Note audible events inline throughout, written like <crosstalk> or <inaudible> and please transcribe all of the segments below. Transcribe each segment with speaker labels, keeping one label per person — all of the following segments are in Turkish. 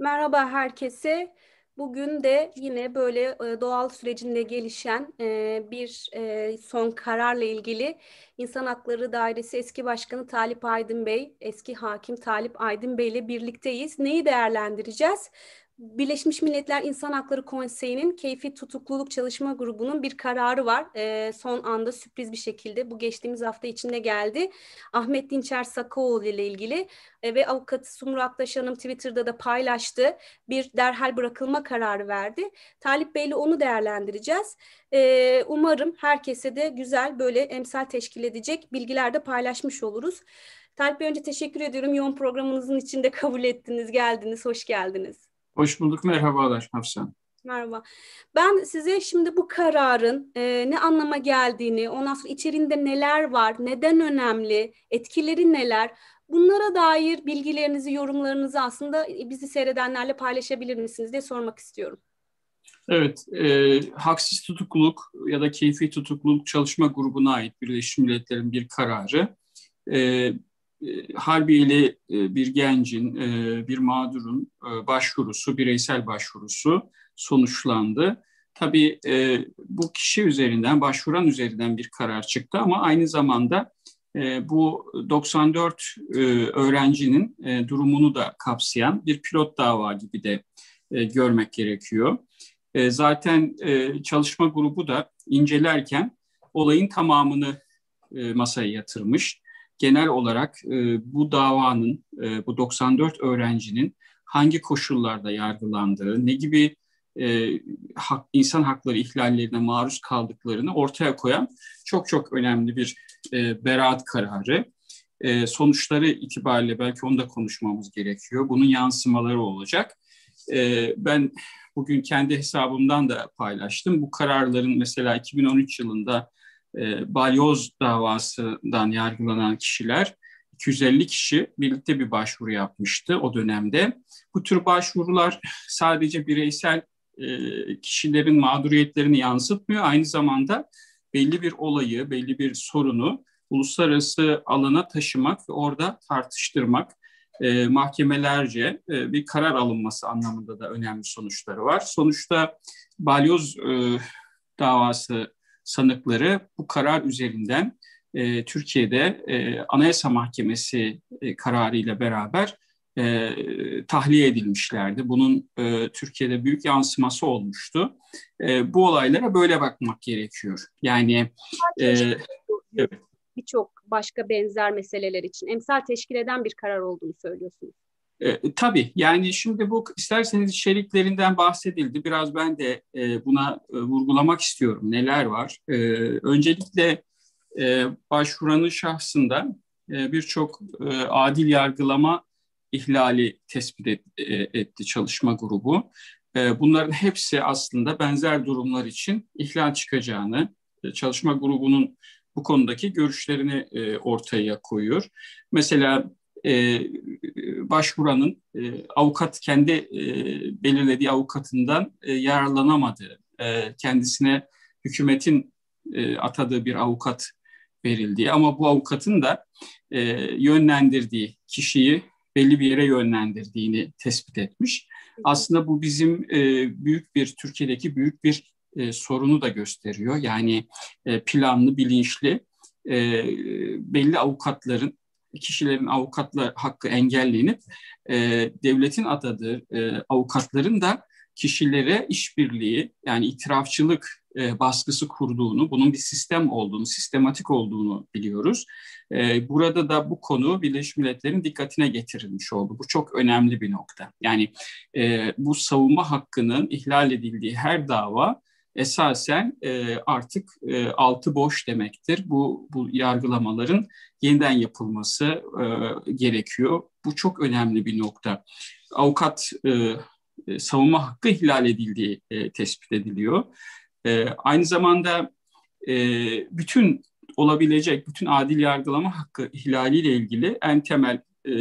Speaker 1: Merhaba herkese. Bugün de yine böyle e, doğal sürecinde gelişen e, bir e, son kararla ilgili İnsan Hakları Dairesi eski başkanı Talip Aydın Bey, eski hakim Talip Aydın Bey ile birlikteyiz. Neyi değerlendireceğiz? Birleşmiş Milletler İnsan Hakları Konseyi'nin keyfi tutukluluk çalışma grubunun bir kararı var. E, son anda sürpriz bir şekilde bu geçtiğimiz hafta içinde geldi. Ahmet Dinçer Sakaoğlu ile ilgili e, ve avukatı Sumru Aktaş Hanım Twitter'da da paylaştı. Bir derhal bırakılma kararı verdi. Talip Bey ile onu değerlendireceğiz. E, umarım herkese de güzel böyle emsal teşkil edecek bilgiler de paylaşmış oluruz. Talip Bey önce teşekkür ediyorum. Yoğun programınızın içinde <laughs> kabul ettiniz, geldiniz, hoş geldiniz.
Speaker 2: Hoş bulduk, merhabalar Hafsan.
Speaker 1: Merhaba. Ben size şimdi bu kararın e, ne anlama geldiğini, ondan sonra içerisinde neler var, neden önemli, etkileri neler, bunlara dair bilgilerinizi, yorumlarınızı aslında bizi seyredenlerle paylaşabilir misiniz diye sormak istiyorum.
Speaker 2: Evet, e, haksız tutukluluk ya da keyfi tutukluluk çalışma grubuna ait Birleşmiş Milletler'in bir kararı. E, Harbiye'li e, bir gencin, e, bir mağdurun başvurusu, bireysel başvurusu sonuçlandı. Tabii bu kişi üzerinden, başvuran üzerinden bir karar çıktı ama aynı zamanda bu 94 öğrencinin durumunu da kapsayan bir pilot dava gibi de görmek gerekiyor. Zaten çalışma grubu da incelerken olayın tamamını masaya yatırmış genel olarak e, bu davanın, e, bu 94 öğrencinin hangi koşullarda yargılandığı, ne gibi e, hak, insan hakları ihlallerine maruz kaldıklarını ortaya koyan çok çok önemli bir e, beraat kararı. E, sonuçları itibariyle belki onu da konuşmamız gerekiyor. Bunun yansımaları olacak. E, ben bugün kendi hesabımdan da paylaştım. Bu kararların mesela 2013 yılında e, balyoz davasından yargılanan kişiler 250 kişi birlikte bir başvuru yapmıştı o dönemde. Bu tür başvurular <laughs> sadece bireysel e, kişilerin mağduriyetlerini yansıtmıyor. Aynı zamanda belli bir olayı, belli bir sorunu uluslararası alana taşımak ve orada tartıştırmak, e, mahkemelerce e, bir karar alınması anlamında da önemli sonuçları var. Sonuçta balyoz e, davası sanıkları bu karar üzerinden e, Türkiye'de e, Anayasa Mahkemesi e, kararıyla beraber e, tahliye edilmişlerdi. Bunun e, Türkiye'de büyük yansıması olmuştu. E, bu olaylara böyle bakmak gerekiyor. Yani
Speaker 1: e, evet. birçok başka benzer meseleler için emsal teşkil eden bir karar olduğunu söylüyorsunuz.
Speaker 2: E, tabii yani şimdi bu isterseniz içeriklerinden bahsedildi. Biraz ben de e, buna e, vurgulamak istiyorum. Neler var? E, öncelikle e, başvuranın şahsında e, birçok e, adil yargılama ihlali tespit et, e, etti çalışma grubu. E, bunların hepsi aslında benzer durumlar için ihlal çıkacağını, e, çalışma grubunun bu konudaki görüşlerini e, ortaya koyuyor. Mesela e, başvuranın e, avukat kendi e, belirlediği avukatından e, yararlanamadığı, e, kendisine hükümetin e, atadığı bir avukat verildiği ama bu avukatın da e, yönlendirdiği kişiyi belli bir yere yönlendirdiğini tespit etmiş. Aslında bu bizim e, büyük bir Türkiye'deki büyük bir e, sorunu da gösteriyor. Yani e, planlı, bilinçli e, belli avukatların kişilerin avukatla hakkı engellenip e, devletin atadığı e, avukatların da kişilere işbirliği yani itirafçılık e, baskısı kurduğunu, bunun bir sistem olduğunu, sistematik olduğunu biliyoruz. E, burada da bu konu Birleşmiş Milletler'in dikkatine getirilmiş oldu. Bu çok önemli bir nokta. Yani e, bu savunma hakkının ihlal edildiği her dava esasen e, artık e, altı boş demektir. Bu, bu yargılamaların yeniden yapılması e, gerekiyor. Bu çok önemli bir nokta. Avukat e, e, savunma hakkı ihlal edildiği e, tespit ediliyor. E, aynı zamanda e, bütün olabilecek bütün adil yargılama hakkı ihlaliyle ilgili en temel e,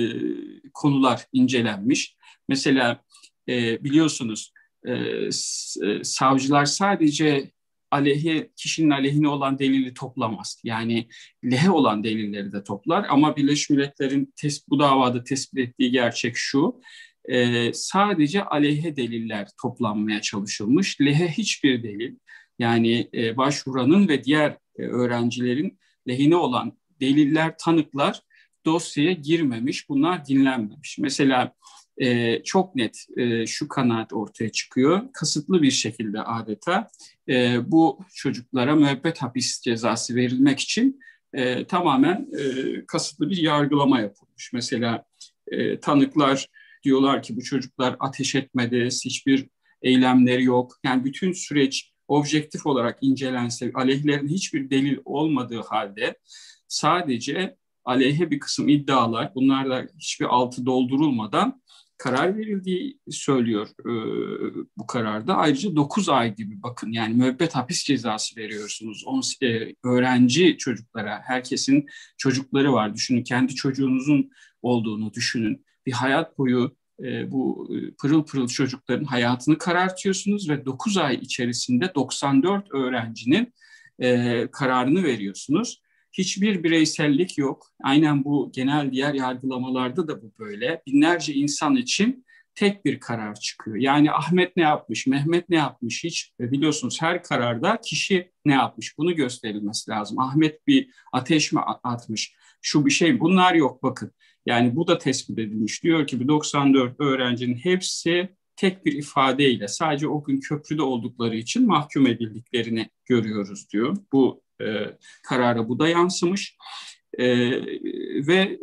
Speaker 2: konular incelenmiş. Mesela e, biliyorsunuz e, e, savcılar sadece aleyhe kişinin aleyhine olan delili toplamaz. Yani lehe olan delilleri de toplar ama Birleşmiş Milletler'in tes, bu davada tespit ettiği gerçek şu. e, sadece aleyhe deliller toplanmaya çalışılmış. Lehe hiçbir delil yani e, başvuranın ve diğer e, öğrencilerin lehine olan deliller, tanıklar dosyaya girmemiş, bunlar dinlenmemiş. Mesela e, çok net e, şu kanaat ortaya çıkıyor. Kasıtlı bir şekilde adeta e, bu çocuklara müebbet hapis cezası verilmek için e, tamamen e, kasıtlı bir yargılama yapılmış. Mesela e, tanıklar diyorlar ki bu çocuklar ateş etmedi, hiçbir eylemleri yok. Yani bütün süreç objektif olarak incelense aleyhlerin hiçbir delil olmadığı halde sadece aleyhe bir kısım iddialar, bunlarla hiçbir altı doldurulmadan karar verildiği söylüyor e, bu kararda. Ayrıca 9 ay gibi bakın yani müebbet hapis cezası veriyorsunuz. On, e, öğrenci çocuklara, herkesin çocukları var. Düşünün kendi çocuğunuzun olduğunu düşünün. Bir hayat boyu e, bu e, pırıl pırıl çocukların hayatını karartıyorsunuz ve 9 ay içerisinde 94 öğrencinin e, kararını veriyorsunuz. Hiçbir bireysellik yok. Aynen bu genel diğer yargılamalarda da bu böyle. Binlerce insan için tek bir karar çıkıyor. Yani Ahmet ne yapmış, Mehmet ne yapmış hiç e, biliyorsunuz her kararda kişi ne yapmış bunu gösterilmesi lazım. Ahmet bir ateş mi atmış, şu bir şey bunlar yok bakın. Yani bu da tespit edilmiş. Diyor ki bu 94 öğrencinin hepsi tek bir ifadeyle sadece o gün köprüde oldukları için mahkum edildiklerini görüyoruz diyor. Bu karara bu da yansımış. E, ve e,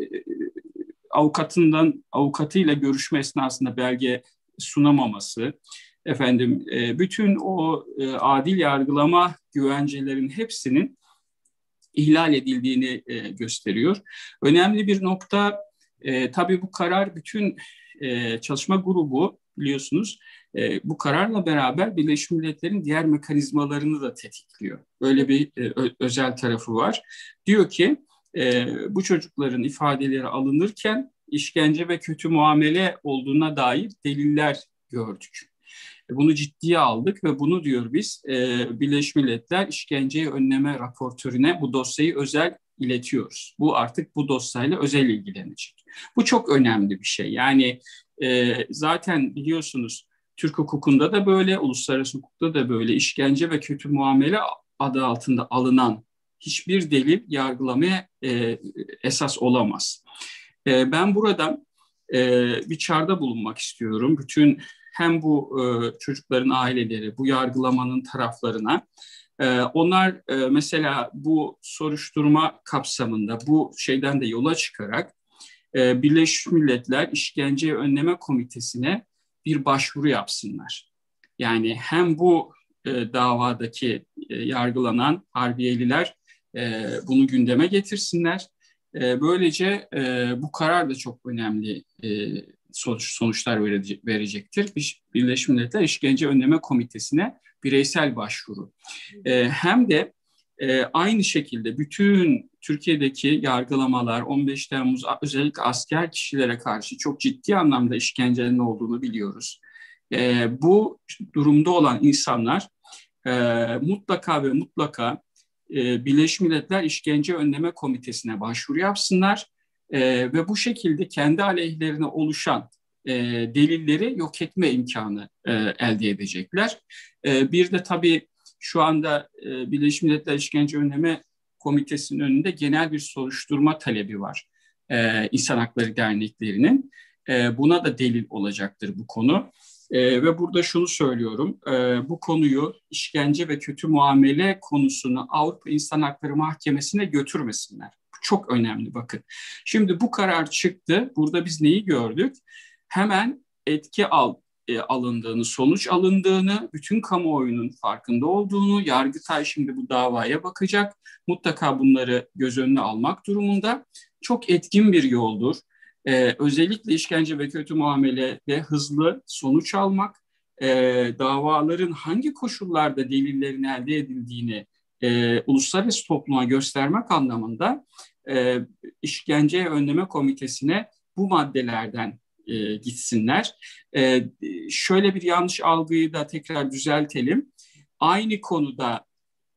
Speaker 2: avukatından avukatıyla görüşme esnasında belge sunamaması, efendim e, bütün o e, adil yargılama güvencelerin hepsinin ihlal edildiğini e, gösteriyor. Önemli bir nokta e, tabii bu karar bütün e, çalışma grubu biliyorsunuz e, bu kararla beraber Birleşmiş Milletler'in diğer mekanizmalarını da tetikliyor. Böyle bir e, özel tarafı var. Diyor ki e, bu çocukların ifadeleri alınırken işkence ve kötü muamele olduğuna dair deliller gördük. E, bunu ciddiye aldık ve bunu diyor biz e, Birleşmiş Milletler işkenceyi önleme raportörüne bu dosyayı özel iletiyoruz. Bu artık bu dosyayla özel ilgilenecek. Bu çok önemli bir şey. Yani e, zaten biliyorsunuz Türk hukukunda da böyle, uluslararası hukukta da böyle işkence ve kötü muamele adı altında alınan hiçbir delil yargılamaya e, esas olamaz. E, ben buradan e, bir çağrıda bulunmak istiyorum. Bütün hem bu e, çocukların aileleri, bu yargılamanın taraflarına. E, onlar e, mesela bu soruşturma kapsamında bu şeyden de yola çıkarak e, Birleşmiş Milletler İşkence Önleme Komitesi'ne bir başvuru yapsınlar. Yani hem bu e, davadaki e, yargılanan Harbiyeliler e, bunu gündeme getirsinler. E, böylece e, bu karar da çok önemli e, sonuç, sonuçlar verecek, verecektir. Birleşmiş Milletler İşkence Önleme Komitesi'ne bireysel başvuru. E, hem de e, aynı şekilde bütün Türkiye'deki yargılamalar 15 Temmuz özellikle asker kişilere karşı çok ciddi anlamda işkencenin olduğunu biliyoruz. E, bu durumda olan insanlar e, mutlaka ve mutlaka e, Birleşmiş Milletler İşkence Önleme Komitesi'ne başvuru yapsınlar e, ve bu şekilde kendi aleyhlerine oluşan e, delilleri yok etme imkanı e, elde edecekler. E, bir de tabii şu anda e, Birleşmiş Milletler İşkence Önleme Komitesi'nin önünde genel bir soruşturma talebi var e, İnsan Hakları Derneklerinin. E, buna da delil olacaktır bu konu. E, ve burada şunu söylüyorum, bu konuyu işkence ve kötü muamele konusunu Avrupa İnsan Hakları Mahkemesi'ne götürmesinler. Bu çok önemli bakın. Şimdi bu karar çıktı. Burada biz neyi gördük? Hemen etki al, e, alındığını, sonuç alındığını, bütün kamuoyunun farkında olduğunu, Yargıtay şimdi bu davaya bakacak. Mutlaka bunları göz önüne almak durumunda. Çok etkin bir yoldur. Ee, özellikle işkence ve kötü muamelede hızlı sonuç almak, e, davaların hangi koşullarda delillerin elde edildiğini e, uluslararası topluma göstermek anlamında e, işkence önleme komitesine bu maddelerden e, gitsinler. E, şöyle bir yanlış algıyı da tekrar düzeltelim. Aynı konuda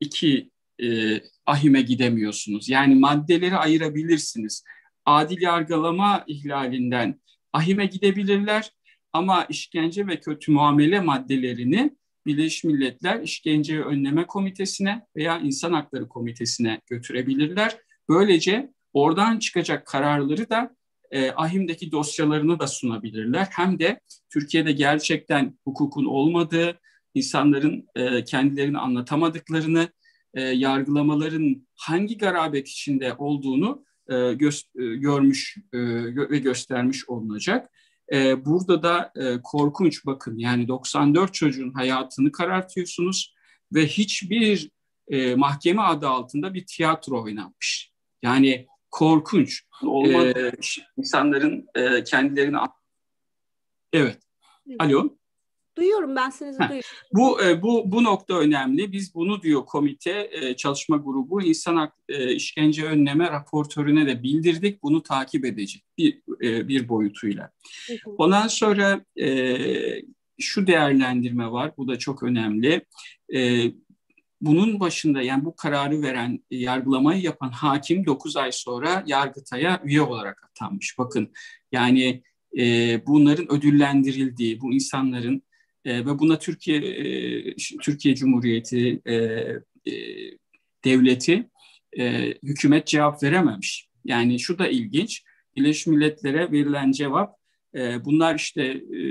Speaker 2: iki e, ahime gidemiyorsunuz. Yani maddeleri ayırabilirsiniz. Adil yargılama ihlalinden ahime gidebilirler ama işkence ve kötü muamele maddelerini Birleşmiş Milletler İşkenceyi Önleme Komitesi'ne veya İnsan Hakları Komitesi'ne götürebilirler. Böylece oradan çıkacak kararları da e, AHİM'deki dosyalarını da sunabilirler. Hem de Türkiye'de gerçekten hukukun olmadığı, insanların e, kendilerini anlatamadıklarını, e, yargılamaların hangi garabet içinde olduğunu e, gö- e, görmüş e, ve göstermiş olunacak. E, burada da e, korkunç bakın yani 94 çocuğun hayatını karartıyorsunuz ve hiçbir e, mahkeme adı altında bir tiyatro oynanmış. Yani korkunç. Olmadı. E, insanların e, kendilerini... Evet. Alo.
Speaker 1: Duyuyorum ben seni duyuyorum.
Speaker 2: Bu e, bu bu nokta önemli. Biz bunu diyor komite e, çalışma grubu insan hak, e, işkence önleme raportörüne de bildirdik. Bunu takip edecek bir bir boyutuyla. Ondan sonra şu değerlendirme var. Bu da çok önemli. Bunun başında yani bu kararı veren, yargılamayı yapan hakim 9 ay sonra Yargıtay'a üye olarak atanmış. Bakın yani bunların ödüllendirildiği, bu insanların e, ve buna Türkiye e, Türkiye Cumhuriyeti e, e, devleti e, hükümet cevap verememiş. Yani şu da ilginç. Birleşmiş Milletler'e verilen cevap e, bunlar işte e,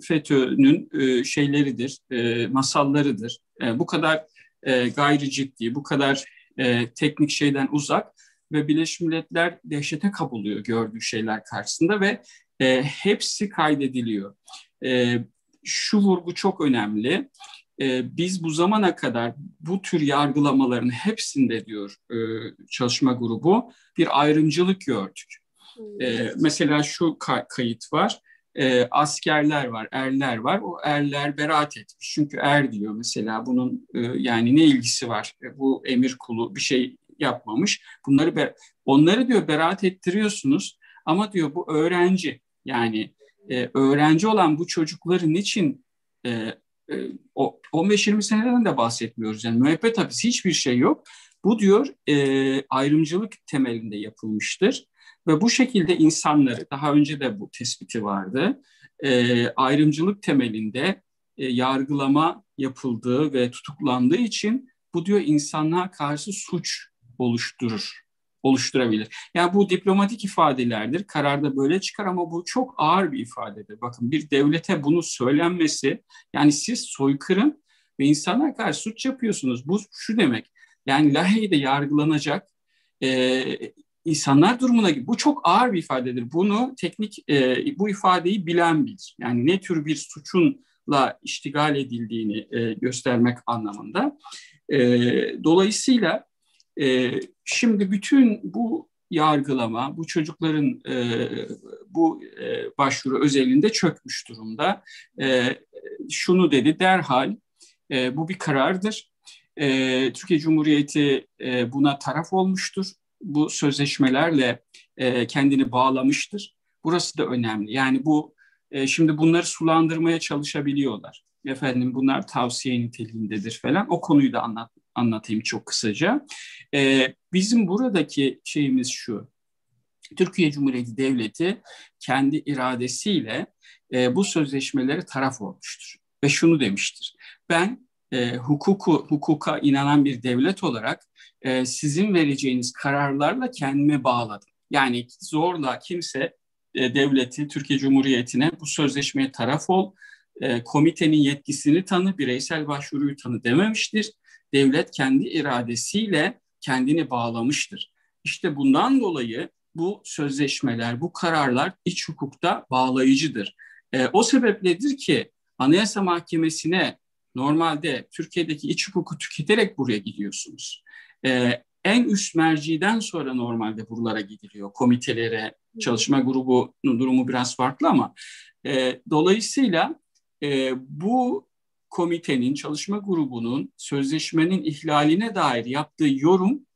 Speaker 2: FETÖ'nün e, şeyleridir, e, masallarıdır. E, bu kadar e, gayri ciddi, bu kadar e, teknik şeyden uzak ve Birleşmiş Milletler dehşete kapılıyor gördüğü şeyler karşısında ve e, hepsi kaydediliyor. E, şu vurgu çok önemli. E, biz bu zamana kadar bu tür yargılamaların hepsinde diyor e, çalışma grubu bir ayrımcılık gördük. E, mesela şu ka- kayıt var. E, askerler var, erler var. O erler beraat etmiş. Çünkü er diyor mesela bunun e, yani ne ilgisi var? E, bu emir kulu bir şey yapmamış. Bunları ber- onları diyor beraat ettiriyorsunuz ama diyor bu öğrenci yani e, öğrenci olan bu çocukların için e, e, o 15-20 seneden de bahsetmiyoruz. Yani müebbet hapis hiçbir şey yok. Bu diyor e, ayrımcılık temelinde yapılmıştır. Ve bu şekilde insanları, daha önce de bu tespiti vardı, e, ayrımcılık temelinde e, yargılama yapıldığı ve tutuklandığı için bu diyor insanlığa karşı suç oluşturur oluşturabilir. Yani bu diplomatik ifadelerdir. Kararda böyle çıkar ama bu çok ağır bir ifadedir. Bakın bir devlete bunu söylenmesi yani siz soykırım ve insana karşı suç yapıyorsunuz. Bu şu demek. Yani Lahey'de yargılanacak e, insanlar durumuna gibi. Bu çok ağır bir ifadedir. Bunu teknik e, bu ifadeyi bilen bilir. Yani ne tür bir suçunla iştigal edildiğini e, göstermek anlamında. E, dolayısıyla e, şimdi bütün bu yargılama, bu çocukların e, bu e, başvuru özelinde çökmüş durumda. E, şunu dedi derhal, e, bu bir karardır. E, Türkiye Cumhuriyeti e, buna taraf olmuştur. Bu sözleşmelerle e, kendini bağlamıştır. Burası da önemli. Yani bu e, şimdi bunları sulandırmaya çalışabiliyorlar. Efendim bunlar tavsiye niteliğindedir falan. O konuyu da anlat, anlatayım çok kısaca. E, bizim buradaki şeyimiz şu. Türkiye Cumhuriyeti Devleti kendi iradesiyle e, bu sözleşmelere taraf olmuştur. Ve şunu demiştir. Ben e, hukuku, hukuka inanan bir devlet olarak e, sizin vereceğiniz kararlarla kendime bağladım. Yani zorla kimse e, devleti, Türkiye Cumhuriyeti'ne bu sözleşmeye taraf ol, e, komitenin yetkisini tanı, bireysel başvuruyu tanı dememiştir devlet kendi iradesiyle kendini bağlamıştır. İşte bundan dolayı bu sözleşmeler, bu kararlar iç hukukta bağlayıcıdır. E, o sebepledir ki Anayasa Mahkemesi'ne normalde Türkiye'deki iç hukuku tüketerek buraya gidiyorsunuz. E, en üst merciden sonra normalde buralara gidiliyor. Komitelere, çalışma grubunun durumu biraz farklı ama e, dolayısıyla e, bu komitenin, çalışma grubunun sözleşmenin ihlaline dair yaptığı yorum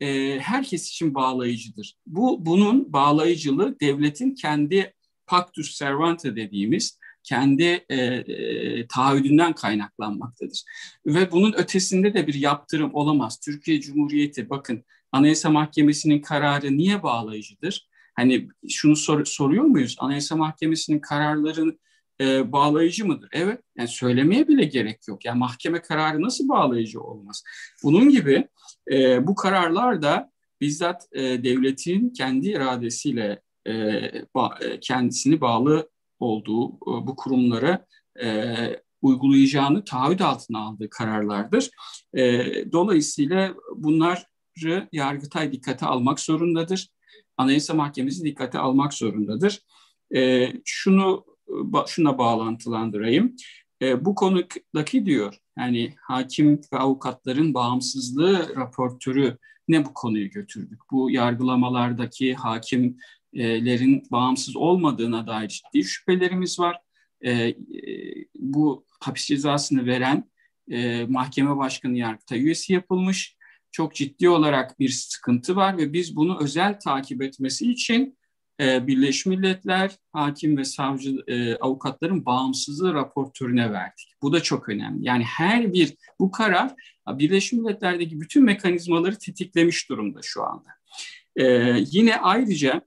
Speaker 2: e, herkes için bağlayıcıdır. Bu bunun bağlayıcılığı devletin kendi pactus servanta dediğimiz kendi e, e, taahhüdünden kaynaklanmaktadır. Ve bunun ötesinde de bir yaptırım olamaz. Türkiye Cumhuriyeti bakın Anayasa Mahkemesi'nin kararı niye bağlayıcıdır? Hani şunu sor, soruyor muyuz? Anayasa Mahkemesi'nin kararlarını e, bağlayıcı mıdır? Evet, yani söylemeye bile gerek yok. Yani mahkeme kararı nasıl bağlayıcı olmaz? Bunun gibi e, bu kararlar da bizzat e, devletin kendi iradesiyle e, ba, e, kendisini bağlı olduğu e, bu kurumlara e, uygulayacağını taahhüt altına aldığı kararlardır. E, dolayısıyla bunları Yargıtay dikkate almak zorundadır. Anayasa Mahkemesi dikkate almak zorundadır. E, şunu şuna bağlantılandırayım. E, bu konudaki diyor yani hakim ve avukatların bağımsızlığı raportörü ne bu konuyu götürdük? Bu yargılamalardaki hakimlerin bağımsız olmadığına dair ciddi şüphelerimiz var. E, e, bu hapis cezasını veren e, mahkeme başkanı yargıta üyesi yapılmış. Çok ciddi olarak bir sıkıntı var ve biz bunu özel takip etmesi için e, Birleşmiş Milletler hakim ve savcı e, avukatların bağımsızlığı raportörüne verdik. Bu da çok önemli. Yani her bir bu karar Birleşmiş Milletler'deki bütün mekanizmaları tetiklemiş durumda şu anda. E, yine ayrıca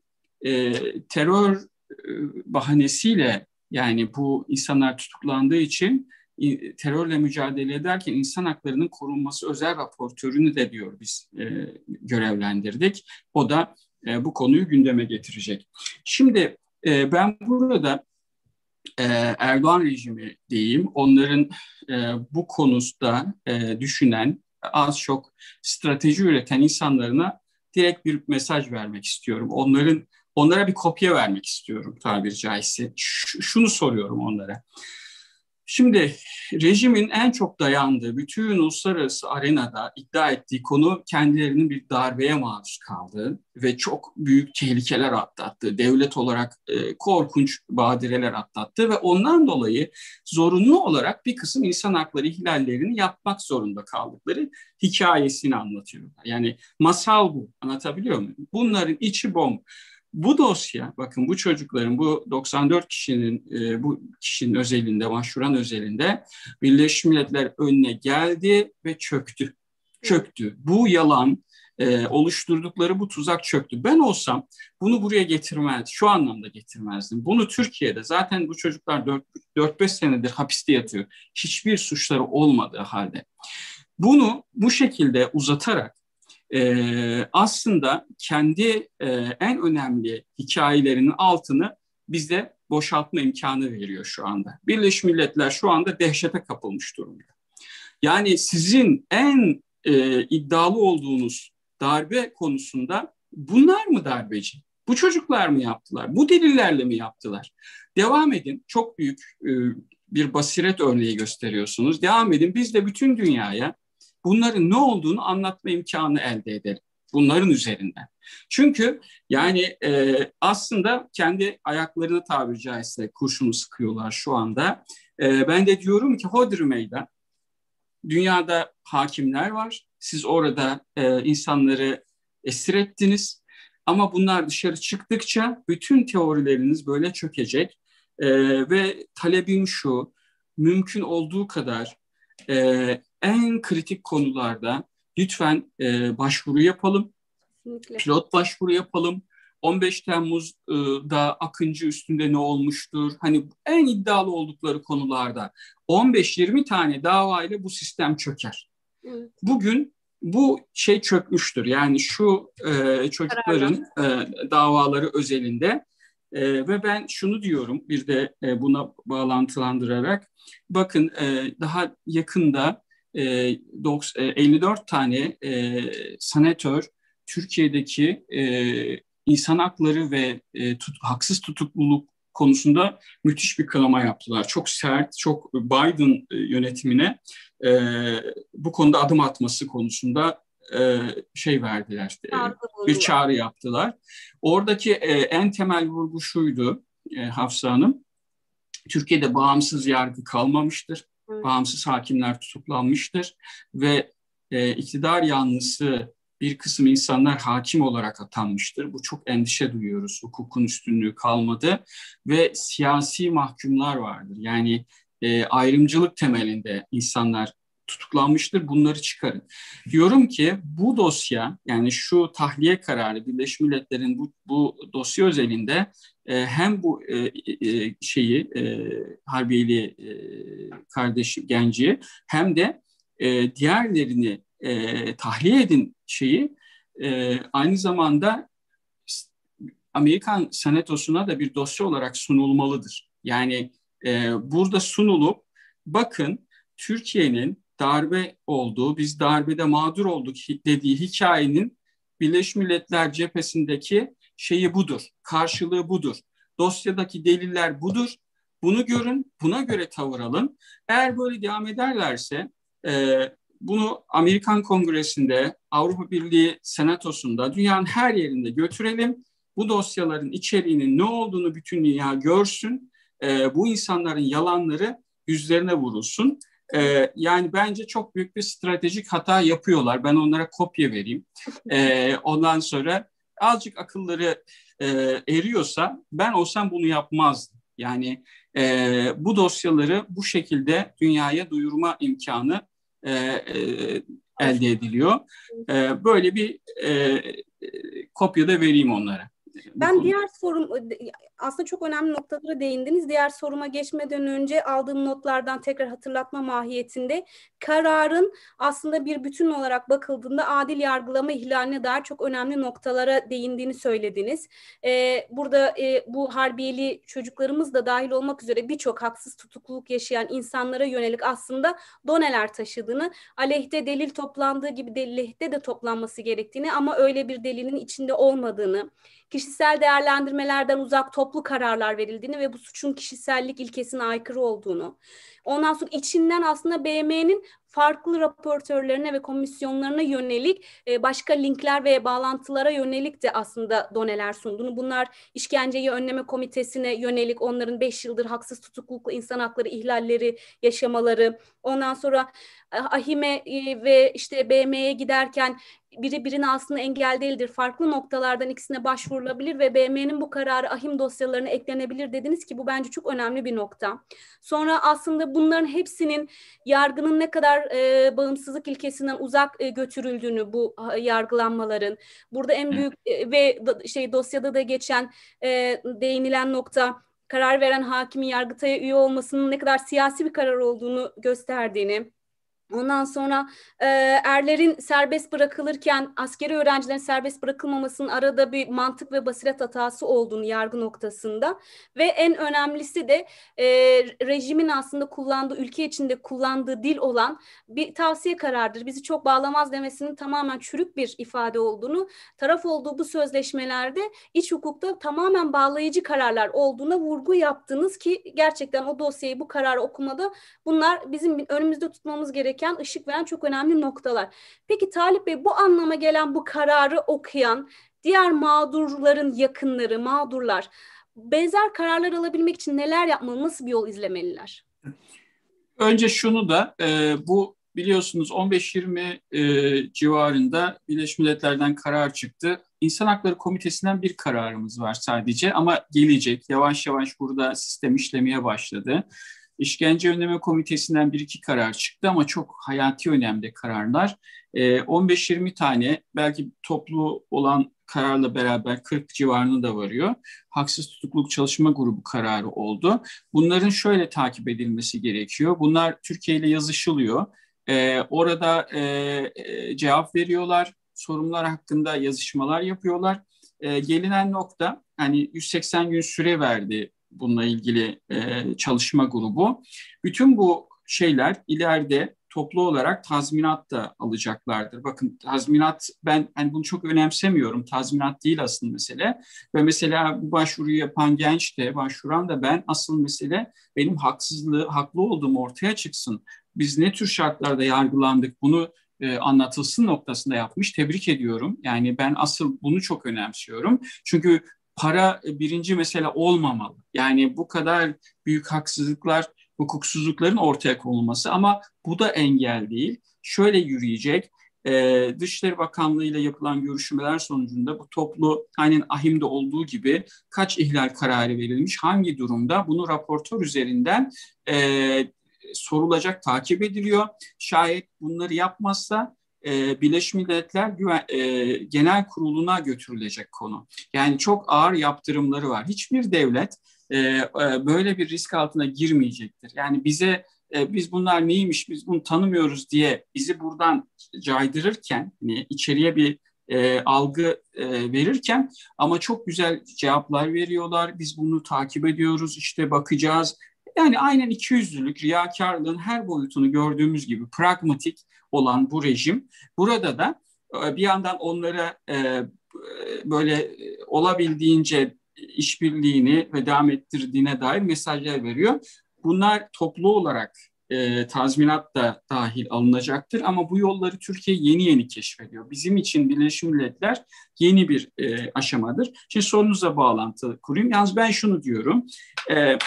Speaker 2: e, terör e, bahanesiyle yani bu insanlar tutuklandığı için terörle mücadele ederken insan haklarının korunması özel raportörünü de diyor biz e, görevlendirdik. O da e, bu konuyu gündeme getirecek. Şimdi e, ben burada e, Erdoğan rejimi diyeyim, onların e, bu konuda e, düşünen, az çok strateji üreten insanlarına direkt bir mesaj vermek istiyorum. Onların onlara bir kopya vermek istiyorum tabiri caizse. Ş- şunu soruyorum onlara. Şimdi rejimin en çok dayandığı bütün uluslararası arenada iddia ettiği konu kendilerinin bir darbeye maruz kaldığı ve çok büyük tehlikeler atlattı. Devlet olarak e, korkunç badireler atlattı ve ondan dolayı zorunlu olarak bir kısım insan hakları ihlallerini yapmak zorunda kaldıkları hikayesini anlatıyor. Yani masal bu. Anlatabiliyor muyum? Bunların içi bomb. Bu dosya, bakın bu çocukların, bu 94 kişinin, e, bu kişinin özelinde, başvuran özelinde Birleşmiş Milletler önüne geldi ve çöktü. Çöktü. Bu yalan, e, oluşturdukları bu tuzak çöktü. Ben olsam bunu buraya getirmez, şu anlamda getirmezdim. Bunu Türkiye'de zaten bu çocuklar 4-5 senedir hapiste yatıyor. Hiçbir suçları olmadığı halde. Bunu bu şekilde uzatarak e, aslında kendi e, en önemli hikayelerinin altını bize boşaltma imkanı veriyor şu anda. Birleşmiş Milletler şu anda dehşete kapılmış durumda. Yani sizin en e, iddialı olduğunuz darbe konusunda bunlar mı darbeci? Bu çocuklar mı yaptılar? Bu delillerle mi yaptılar? Devam edin. Çok büyük e, bir basiret örneği gösteriyorsunuz. Devam edin. Biz de bütün dünyaya bunların ne olduğunu anlatma imkanı elde edelim. Bunların üzerinden. Çünkü yani e, aslında kendi ayaklarını tabiri caizse kurşunu sıkıyorlar şu anda. E, ben de diyorum ki hodri meydan. Dünyada hakimler var. Siz orada e, insanları esir ettiniz. Ama bunlar dışarı çıktıkça bütün teorileriniz böyle çökecek. E, ve talebim şu, mümkün olduğu kadar e, en kritik konularda lütfen e, başvuru yapalım. Kesinlikle. Pilot başvuru yapalım. 15 Temmuz'da Akıncı üstünde ne olmuştur? Hani en iddialı oldukları konularda 15-20 tane davayla bu sistem çöker. Evet. Bugün bu şey çökmüştür. Yani şu e, çocukların e, davaları özelinde e, ve ben şunu diyorum bir de e, buna bağlantılandırarak bakın e, daha yakında e, 90, e, 54 tane e, senatör Türkiye'deki e, insan hakları ve e, tut, haksız tutukluluk konusunda müthiş bir kınama yaptılar. Çok sert, çok Biden e, yönetimine e, bu konuda adım atması konusunda e, şey verdiler, e, bir çağrı yaptılar. Oradaki e, en temel vurgu şuydu e, Hafsa Hanım, Türkiye'de bağımsız yargı kalmamıştır bağımsız hakimler tutuklanmıştır ve e, iktidar yanlısı bir kısım insanlar hakim olarak atanmıştır. Bu çok endişe duyuyoruz. Hukukun üstünlüğü kalmadı ve siyasi mahkumlar vardır. Yani e, ayrımcılık temelinde insanlar tutuklanmıştır bunları çıkarın. Diyorum ki bu dosya yani şu tahliye kararı Birleşmiş Milletler'in bu, bu dosya özelinde e, hem bu e, e, şeyi e, Harbiyeli e, kardeşi Genci hem de e, diğerlerini e, tahliye edin şeyi e, aynı zamanda Amerikan Senatosu'na da bir dosya olarak sunulmalıdır. Yani e, burada sunulup bakın Türkiye'nin darbe olduğu, biz darbede mağdur olduk dediği hikayenin Birleşmiş Milletler cephesindeki şeyi budur, karşılığı budur. Dosyadaki deliller budur. Bunu görün, buna göre tavır alın. Eğer böyle devam ederlerse e, bunu Amerikan Kongresi'nde, Avrupa Birliği Senatosu'nda, dünyanın her yerinde götürelim. Bu dosyaların içeriğinin ne olduğunu bütün dünya görsün. E, bu insanların yalanları yüzlerine vurulsun. E, yani bence çok büyük bir stratejik hata yapıyorlar. Ben onlara kopya vereyim. <laughs> E, ondan sonra azıcık akılları e, eriyorsa ben olsam bunu yapmazdım. Yani e, bu dosyaları bu şekilde dünyaya duyurma imkanı e, e, elde ediliyor. E, böyle bir e, e, kopya da vereyim onlara.
Speaker 1: Ben diğer sorum aslında çok önemli noktalara değindiniz. Diğer soruma geçmeden önce aldığım notlardan tekrar hatırlatma mahiyetinde kararın aslında bir bütün olarak bakıldığında adil yargılama ihlaline dair çok önemli noktalara değindiğini söylediniz. Ee, burada e, bu harbiyeli çocuklarımız da dahil olmak üzere birçok haksız tutukluluk yaşayan insanlara yönelik aslında doneler taşıdığını, aleyhte delil toplandığı gibi delilde de toplanması gerektiğini ama öyle bir delilin içinde olmadığını, kişisel değerlendirmelerden uzak toplu kararlar verildiğini ve bu suçun kişisellik ilkesine aykırı olduğunu, ondan sonra içinden aslında BM'nin farklı raportörlerine ve komisyonlarına yönelik e, başka linkler ve bağlantılara yönelik de aslında doneler sunduğunu. Bunlar işkenceyi önleme komitesine yönelik onların 5 yıldır haksız tutuklulukla insan hakları ihlalleri yaşamaları. Ondan sonra e, Ahime e, ve işte BM'ye giderken biri birine aslında engel değildir. Farklı noktalardan ikisine başvurulabilir ve BM'nin bu kararı ahim dosyalarına eklenebilir dediniz ki bu bence çok önemli bir nokta. Sonra aslında bunların hepsinin yargının ne kadar e, bağımsızlık ilkesinden uzak e, götürüldüğünü bu e, yargılanmaların. Burada en büyük e, ve do, şey dosyada da geçen e, değinilen nokta karar veren hakimin yargıtaya üye olmasının ne kadar siyasi bir karar olduğunu gösterdiğini Ondan sonra e, erlerin serbest bırakılırken askeri öğrencilerin serbest bırakılmamasının arada bir mantık ve basiret hatası olduğunu yargı noktasında ve en önemlisi de e, rejimin aslında kullandığı ülke içinde kullandığı dil olan bir tavsiye karardır. Bizi çok bağlamaz demesinin tamamen çürük bir ifade olduğunu, taraf olduğu bu sözleşmelerde iç hukukta tamamen bağlayıcı kararlar olduğuna vurgu yaptınız ki gerçekten o dosyayı bu kararı okumada bunlar bizim önümüzde tutmamız gereken gereken, ışık veren çok önemli noktalar. Peki Talip Bey bu anlama gelen bu kararı okuyan diğer mağdurların yakınları, mağdurlar benzer kararlar alabilmek için neler yapmalı, nasıl bir yol izlemeliler?
Speaker 2: Önce şunu da e, bu biliyorsunuz 15-20 e, civarında Birleşmiş Milletler'den karar çıktı. İnsan Hakları Komitesi'nden bir kararımız var sadece ama gelecek. Yavaş yavaş burada sistem işlemeye başladı. İşkence Önleme Komitesi'nden bir iki karar çıktı ama çok hayati önemli kararlar. 15-20 ee, tane belki toplu olan kararla beraber 40 civarını da varıyor. Haksız tutukluluk çalışma grubu kararı oldu. Bunların şöyle takip edilmesi gerekiyor. Bunlar Türkiye ile yazışılıyor. Ee, orada e, e, cevap veriyorlar. Sorunlar hakkında yazışmalar yapıyorlar. Ee, gelinen nokta hani 180 gün süre verdi bununla ilgili e, çalışma grubu. Bütün bu şeyler ileride toplu olarak tazminat da alacaklardır. Bakın tazminat ben hani bunu çok önemsemiyorum. Tazminat değil asıl mesele. Ve mesela bu başvuruyu yapan genç de başvuran da ben asıl mesele benim haksızlığı, haklı olduğum ortaya çıksın. Biz ne tür şartlarda yargılandık bunu e, anlatılsın noktasında yapmış. Tebrik ediyorum. Yani ben asıl bunu çok önemsiyorum. Çünkü para birinci mesele olmamalı. Yani bu kadar büyük haksızlıklar, hukuksuzlukların ortaya konulması ama bu da engel değil. Şöyle yürüyecek. Ee, Dışişleri Bakanlığı ile yapılan görüşmeler sonucunda bu toplu aynen ahimde olduğu gibi kaç ihlal kararı verilmiş, hangi durumda bunu raportör üzerinden e, sorulacak, takip ediliyor. Şayet bunları yapmazsa e, Birleşmiş Milletler Güven, e, Genel Kurulu'na götürülecek konu. Yani çok ağır yaptırımları var. Hiçbir devlet e, e, böyle bir risk altına girmeyecektir. Yani bize e, biz bunlar neymiş, biz bunu tanımıyoruz diye bizi buradan caydırırken, hani içeriye bir e, algı e, verirken ama çok güzel cevaplar veriyorlar. Biz bunu takip ediyoruz, işte bakacağız. Yani aynen ikiyüzlülük, riyakarlığın her boyutunu gördüğümüz gibi pragmatik olan bu rejim burada da e, bir yandan onlara e, böyle olabildiğince işbirliğini ve devam ettirdiğine dair mesajlar veriyor. Bunlar toplu olarak e, tazminat da dahil alınacaktır ama bu yolları Türkiye yeni yeni keşfediyor. Bizim için Birleşmiş Milletler yeni bir e, aşamadır. Şimdi sorunuza bağlantı kurayım. Yalnız ben şunu diyorum. E,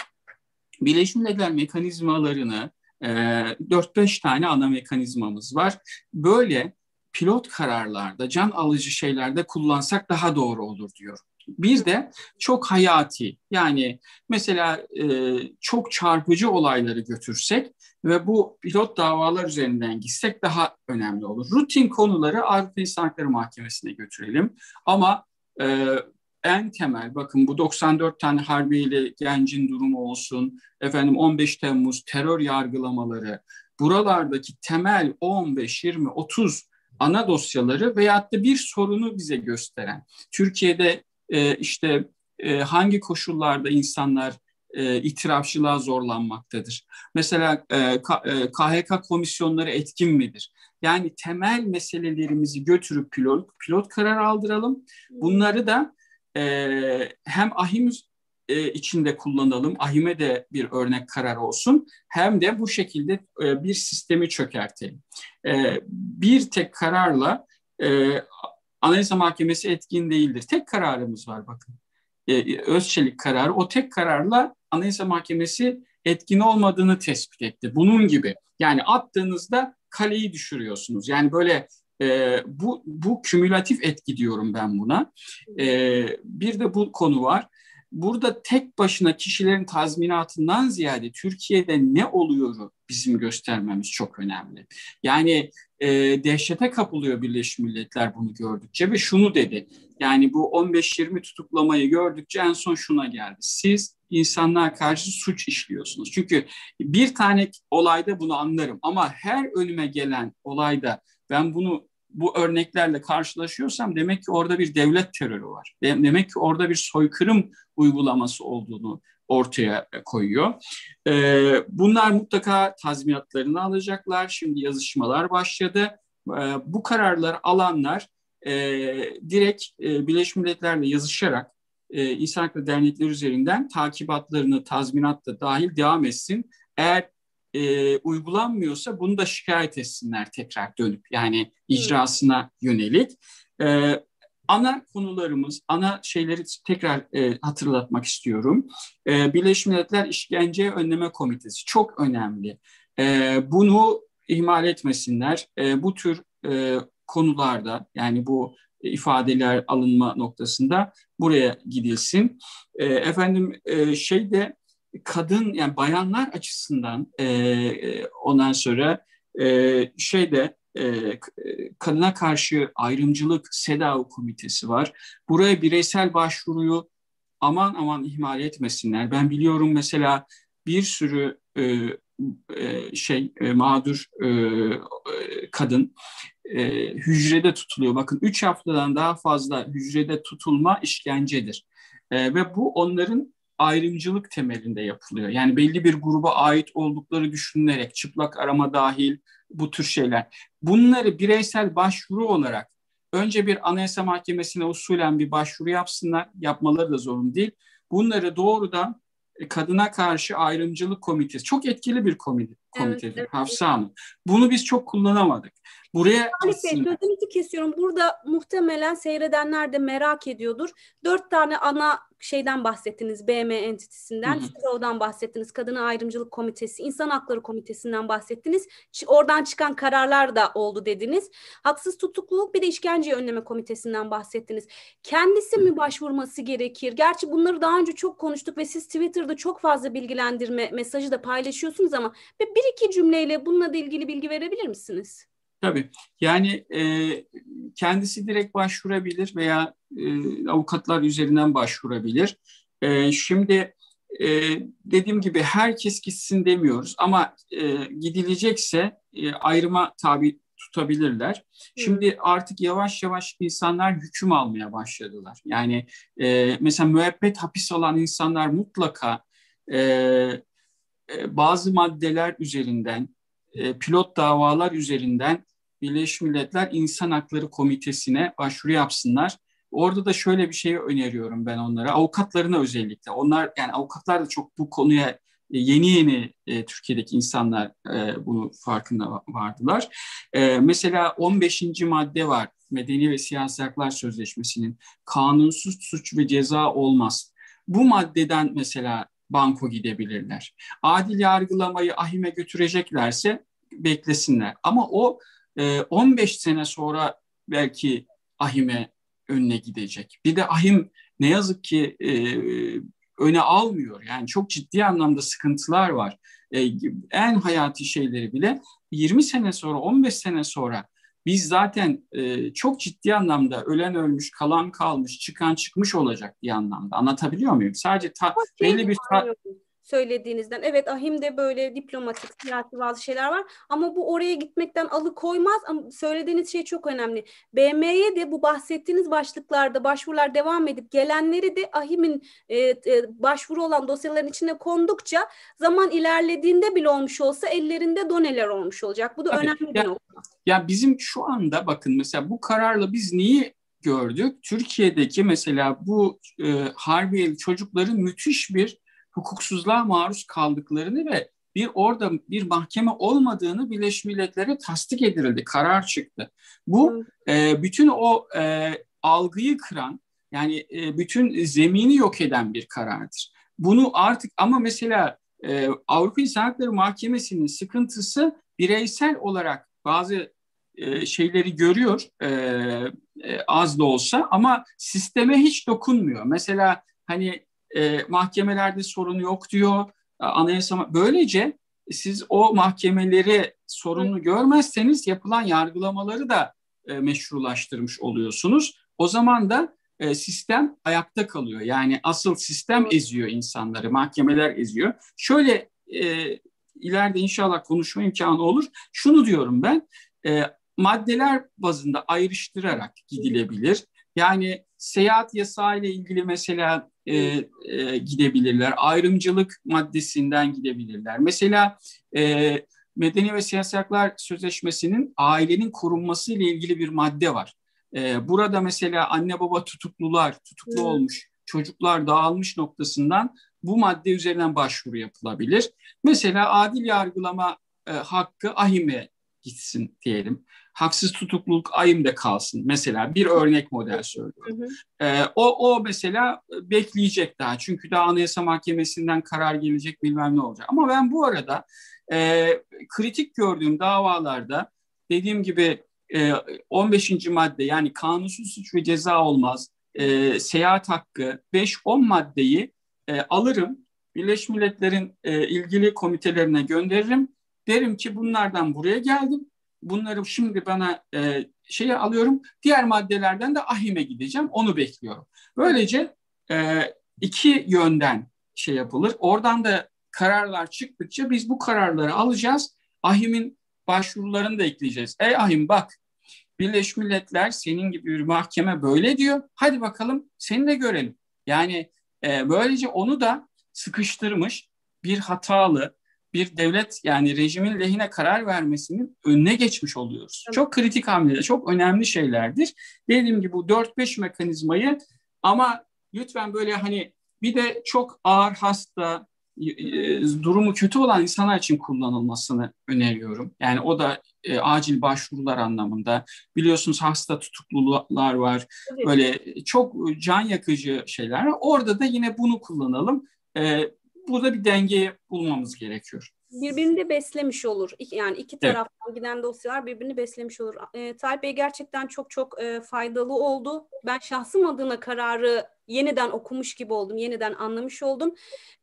Speaker 2: Birleşmiş Milletler mekanizmalarını e, 4-5 tane ana mekanizmamız var. Böyle pilot kararlarda, can alıcı şeylerde kullansak daha doğru olur diyor. Bir de çok hayati yani mesela e, çok çarpıcı olayları götürsek ve bu pilot davalar üzerinden gitsek daha önemli olur. Rutin konuları Avrupa İnsan Hakları Mahkemesi'ne götürelim ama e, en temel bakın bu 94 tane harbiyle gencin durumu olsun, efendim 15 Temmuz terör yargılamaları, buralardaki temel 15, 20, 30 ana dosyaları veyahut da bir sorunu bize gösteren, Türkiye'de e, işte e, hangi koşullarda insanlar e, itirafçılığa zorlanmaktadır. Mesela e, KHK e, komisyonları etkin midir? Yani temel meselelerimizi götürüp pilot, pilot karar aldıralım. Bunları da e, hem ahim e, içinde kullanalım, ahime de bir örnek karar olsun, hem de bu şekilde e, bir sistemi çökertelim. E, bir tek kararla e, Anayasa Mahkemesi etkin değildir. Tek kararımız var bakın. E, Özçelik kararı o tek kararla Anayasa Mahkemesi etkin olmadığını tespit etti. Bunun gibi yani attığınızda kaleyi düşürüyorsunuz. Yani böyle e, bu, bu kümülatif etki diyorum ben buna. E, bir de bu konu var. Burada tek başına kişilerin tazminatından ziyade Türkiye'de ne oluyor bizim göstermemiz çok önemli. Yani e, dehşete kapılıyor Birleşmiş Milletler bunu gördükçe ve şunu dedi. Yani bu 15-20 tutuklamayı gördükçe en son şuna geldi. Siz insanlar karşı suç işliyorsunuz. Çünkü bir tane olayda bunu anlarım ama her önüme gelen olayda ben bunu bu örneklerle karşılaşıyorsam demek ki orada bir devlet terörü var. Demek ki orada bir soykırım uygulaması olduğunu ortaya koyuyor. Ee, bunlar mutlaka tazminatlarını alacaklar. Şimdi yazışmalar başladı. Ee, bu kararlar alanlar e, direkt e, Birleşmiş Milletler'le yazışarak e, İnsan Hakları Dernekleri üzerinden takibatlarını tazminat da dahil devam etsin. Eğer e, uygulanmıyorsa bunu da şikayet etsinler tekrar dönüp yani icrasına yönelik. E, ana konularımız, ana şeyleri tekrar e, hatırlatmak istiyorum. E, Birleşmiş Milletler İşkence Önleme Komitesi çok önemli. E, bunu ihmal etmesinler. E, bu tür e, konularda yani bu ifadeler alınma noktasında buraya gidilsin. E, efendim e, şeyde kadın yani bayanlar açısından e, ondan sonra e, şeyde e, kadına karşı ayrımcılık SEDAV komitesi var. Buraya bireysel başvuruyu aman aman ihmal etmesinler. Ben biliyorum mesela bir sürü e, e, şey e, mağdur e, kadın e, hücrede tutuluyor. Bakın üç haftadan daha fazla hücrede tutulma işkencedir. E, ve bu onların ayrımcılık temelinde yapılıyor. Yani belli bir gruba ait oldukları düşünülerek çıplak arama dahil bu tür şeyler. Bunları bireysel başvuru olarak önce bir anayasa mahkemesine usulen bir başvuru yapsınlar. Yapmaları da zorun değil. Bunları doğrudan e, kadına karşı ayrımcılık komitesi çok etkili bir komite, komitedir evet, evet. Hafsa Hanım. Bunu biz çok kullanamadık. Buraya
Speaker 1: Salih Bey sözünüzü kesiyorum. Burada muhtemelen seyredenler de merak ediyordur. Dört tane ana şeyden bahsettiniz. BM entitisinden, CIRO'dan bahsettiniz. Kadın Ayrımcılık Komitesi, İnsan Hakları Komitesi'nden bahsettiniz. Oradan çıkan kararlar da oldu dediniz. Haksız tutukluluk bir de işkence önleme komitesinden bahsettiniz. Kendisi mi başvurması gerekir? Gerçi bunları daha önce çok konuştuk ve siz Twitter'da çok fazla bilgilendirme mesajı da paylaşıyorsunuz ama bir, bir iki cümleyle bununla da ilgili bilgi verebilir misiniz?
Speaker 2: Tabii. Yani e, kendisi direkt başvurabilir veya e, avukatlar üzerinden başvurabilir. E, şimdi e, dediğim gibi herkes gitsin demiyoruz ama e, gidilecekse e, ayrıma tabi tutabilirler. Şimdi artık yavaş yavaş insanlar hüküm almaya başladılar. Yani e, mesela müebbet hapis olan insanlar mutlaka e, e, bazı maddeler üzerinden, e, pilot davalar üzerinden Birleşmiş Milletler İnsan Hakları Komitesi'ne başvuru yapsınlar. Orada da şöyle bir şey öneriyorum ben onlara. Avukatlarına özellikle. Onlar yani avukatlar da çok bu konuya e, yeni yeni e, Türkiye'deki insanlar e, bunu farkında vardılar. E, mesela 15. madde var Medeni ve Siyasi Haklar Sözleşmesi'nin kanunsuz suç ve ceza olmaz. Bu maddeden mesela banko gidebilirler. Adil yargılamayı ahime götüreceklerse beklesinler. Ama o 15 ee, sene sonra belki ahime önüne gidecek. Bir de ahim ne yazık ki e, öne almıyor. Yani çok ciddi anlamda sıkıntılar var. E, en hayati şeyleri bile 20 sene sonra, 15 sene sonra biz zaten e, çok ciddi anlamda ölen ölmüş, kalan kalmış, çıkan çıkmış olacak bir anlamda. Anlatabiliyor muyum? Sadece ta, belli bir ta,
Speaker 1: söylediğinizden. Evet ahimde böyle diplomatik, siyasi bazı şeyler var ama bu oraya gitmekten alıkoymaz. Ama söylediğiniz şey çok önemli. BM'ye de bu bahsettiğiniz başlıklarda başvurular devam edip gelenleri de ahimin e, e, başvuru olan dosyaların içine kondukça zaman ilerlediğinde bile olmuş olsa ellerinde doneler olmuş olacak. Bu da Tabii. önemli ya, bir nokta.
Speaker 2: Ya bizim şu anda bakın mesela bu kararla biz niye gördük? Türkiye'deki mesela bu e, Harbiyeli çocukların müthiş bir hukuksuzluğa maruz kaldıklarını ve bir orada bir mahkeme olmadığını Birleşmiş Milletler'e tasdik edildi, karar çıktı. Bu e, bütün o e, algıyı kıran, yani e, bütün zemini yok eden bir karardır. Bunu artık ama mesela e, Avrupa İnsan Hakları Mahkemesi'nin sıkıntısı bireysel olarak bazı e, şeyleri görüyor e, e, az da olsa ama sisteme hiç dokunmuyor. Mesela hani e, mahkemelerde sorun yok diyor. E, anayasa böylece siz o mahkemeleri sorunlu görmezseniz yapılan yargılamaları da e, meşrulaştırmış oluyorsunuz. O zaman da e, sistem ayakta kalıyor. Yani asıl sistem eziyor insanları, mahkemeler eziyor. Şöyle e, ileride inşallah konuşma imkanı olur. Şunu diyorum ben, e, maddeler bazında ayrıştırarak gidilebilir. Yani seyahat yasağı ile ilgili mesela e, e, gidebilirler. Ayrımcılık maddesinden gidebilirler. Mesela e, Medeni ve Siyasi Haklar Sözleşmesi'nin ailenin korunması ile ilgili bir madde var. E, burada mesela anne baba tutuklular, tutuklu hmm. olmuş, çocuklar dağılmış noktasından bu madde üzerinden başvuru yapılabilir. Mesela adil yargılama e, hakkı ahime gitsin diyelim haksız tutukluluk ayımda kalsın. Mesela bir örnek model söylüyorum. Ee, o, o mesela bekleyecek daha. Çünkü daha Anayasa Mahkemesi'nden karar gelecek bilmem ne olacak. Ama ben bu arada e, kritik gördüğüm davalarda dediğim gibi e, 15. madde yani kanunsuz suç ve ceza olmaz. E, seyahat hakkı 5-10 maddeyi e, alırım. Birleşmiş Milletler'in e, ilgili komitelerine gönderirim. Derim ki bunlardan buraya geldim bunları şimdi bana e, şeye alıyorum. Diğer maddelerden de ahime gideceğim. Onu bekliyorum. Böylece e, iki yönden şey yapılır. Oradan da kararlar çıktıkça biz bu kararları alacağız. Ahim'in başvurularını da ekleyeceğiz. Ey ahim bak Birleşmiş Milletler senin gibi bir mahkeme böyle diyor. Hadi bakalım seni de görelim. Yani e, böylece onu da sıkıştırmış bir hatalı, bir devlet yani rejimin lehine karar vermesinin önüne geçmiş oluyoruz. Evet. Çok kritik hamleler, çok önemli şeylerdir. Dediğim gibi bu 4-5 mekanizmayı ama lütfen böyle hani bir de çok ağır hasta durumu kötü olan insanlar için kullanılmasını öneriyorum. Yani o da e, acil başvurular anlamında. Biliyorsunuz hasta tutuklular var. Evet. Böyle çok can yakıcı şeyler. Orada da yine bunu kullanalım. E, burada bir denge bulmamız gerekiyor
Speaker 1: birbirini de beslemiş olur. Yani iki taraftan evet. giden dosyalar birbirini beslemiş olur. E, Talip Bey gerçekten çok çok e, faydalı oldu. Ben şahsım adına kararı yeniden okumuş gibi oldum, yeniden anlamış oldum.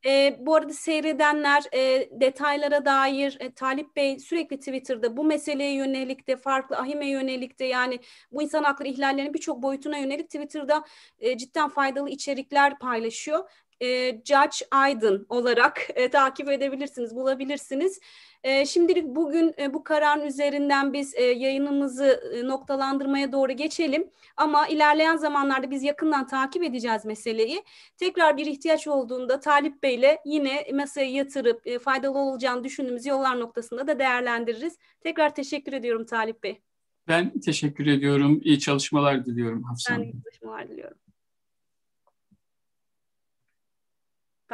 Speaker 1: E, bu arada seyredenler e, detaylara dair e, Talip Bey sürekli Twitter'da bu meseleye yönelik de farklı ahime yönelik de yani bu insan hakları ihlallerinin birçok boyutuna yönelik Twitter'da e, cidden faydalı içerikler paylaşıyor e, Judge Aydın olarak e, takip edebilirsiniz, bulabilirsiniz. E, şimdilik bugün e, bu kararın üzerinden biz e, yayınımızı e, noktalandırmaya doğru geçelim. Ama ilerleyen zamanlarda biz yakından takip edeceğiz meseleyi. Tekrar bir ihtiyaç olduğunda Talip Bey'le yine masaya yatırıp e, faydalı olacağını düşündüğümüz yollar noktasında da değerlendiririz. Tekrar teşekkür ediyorum Talip Bey.
Speaker 2: Ben teşekkür ediyorum. İyi çalışmalar diliyorum Hafsa
Speaker 1: Ben iyi çalışmalar diliyorum.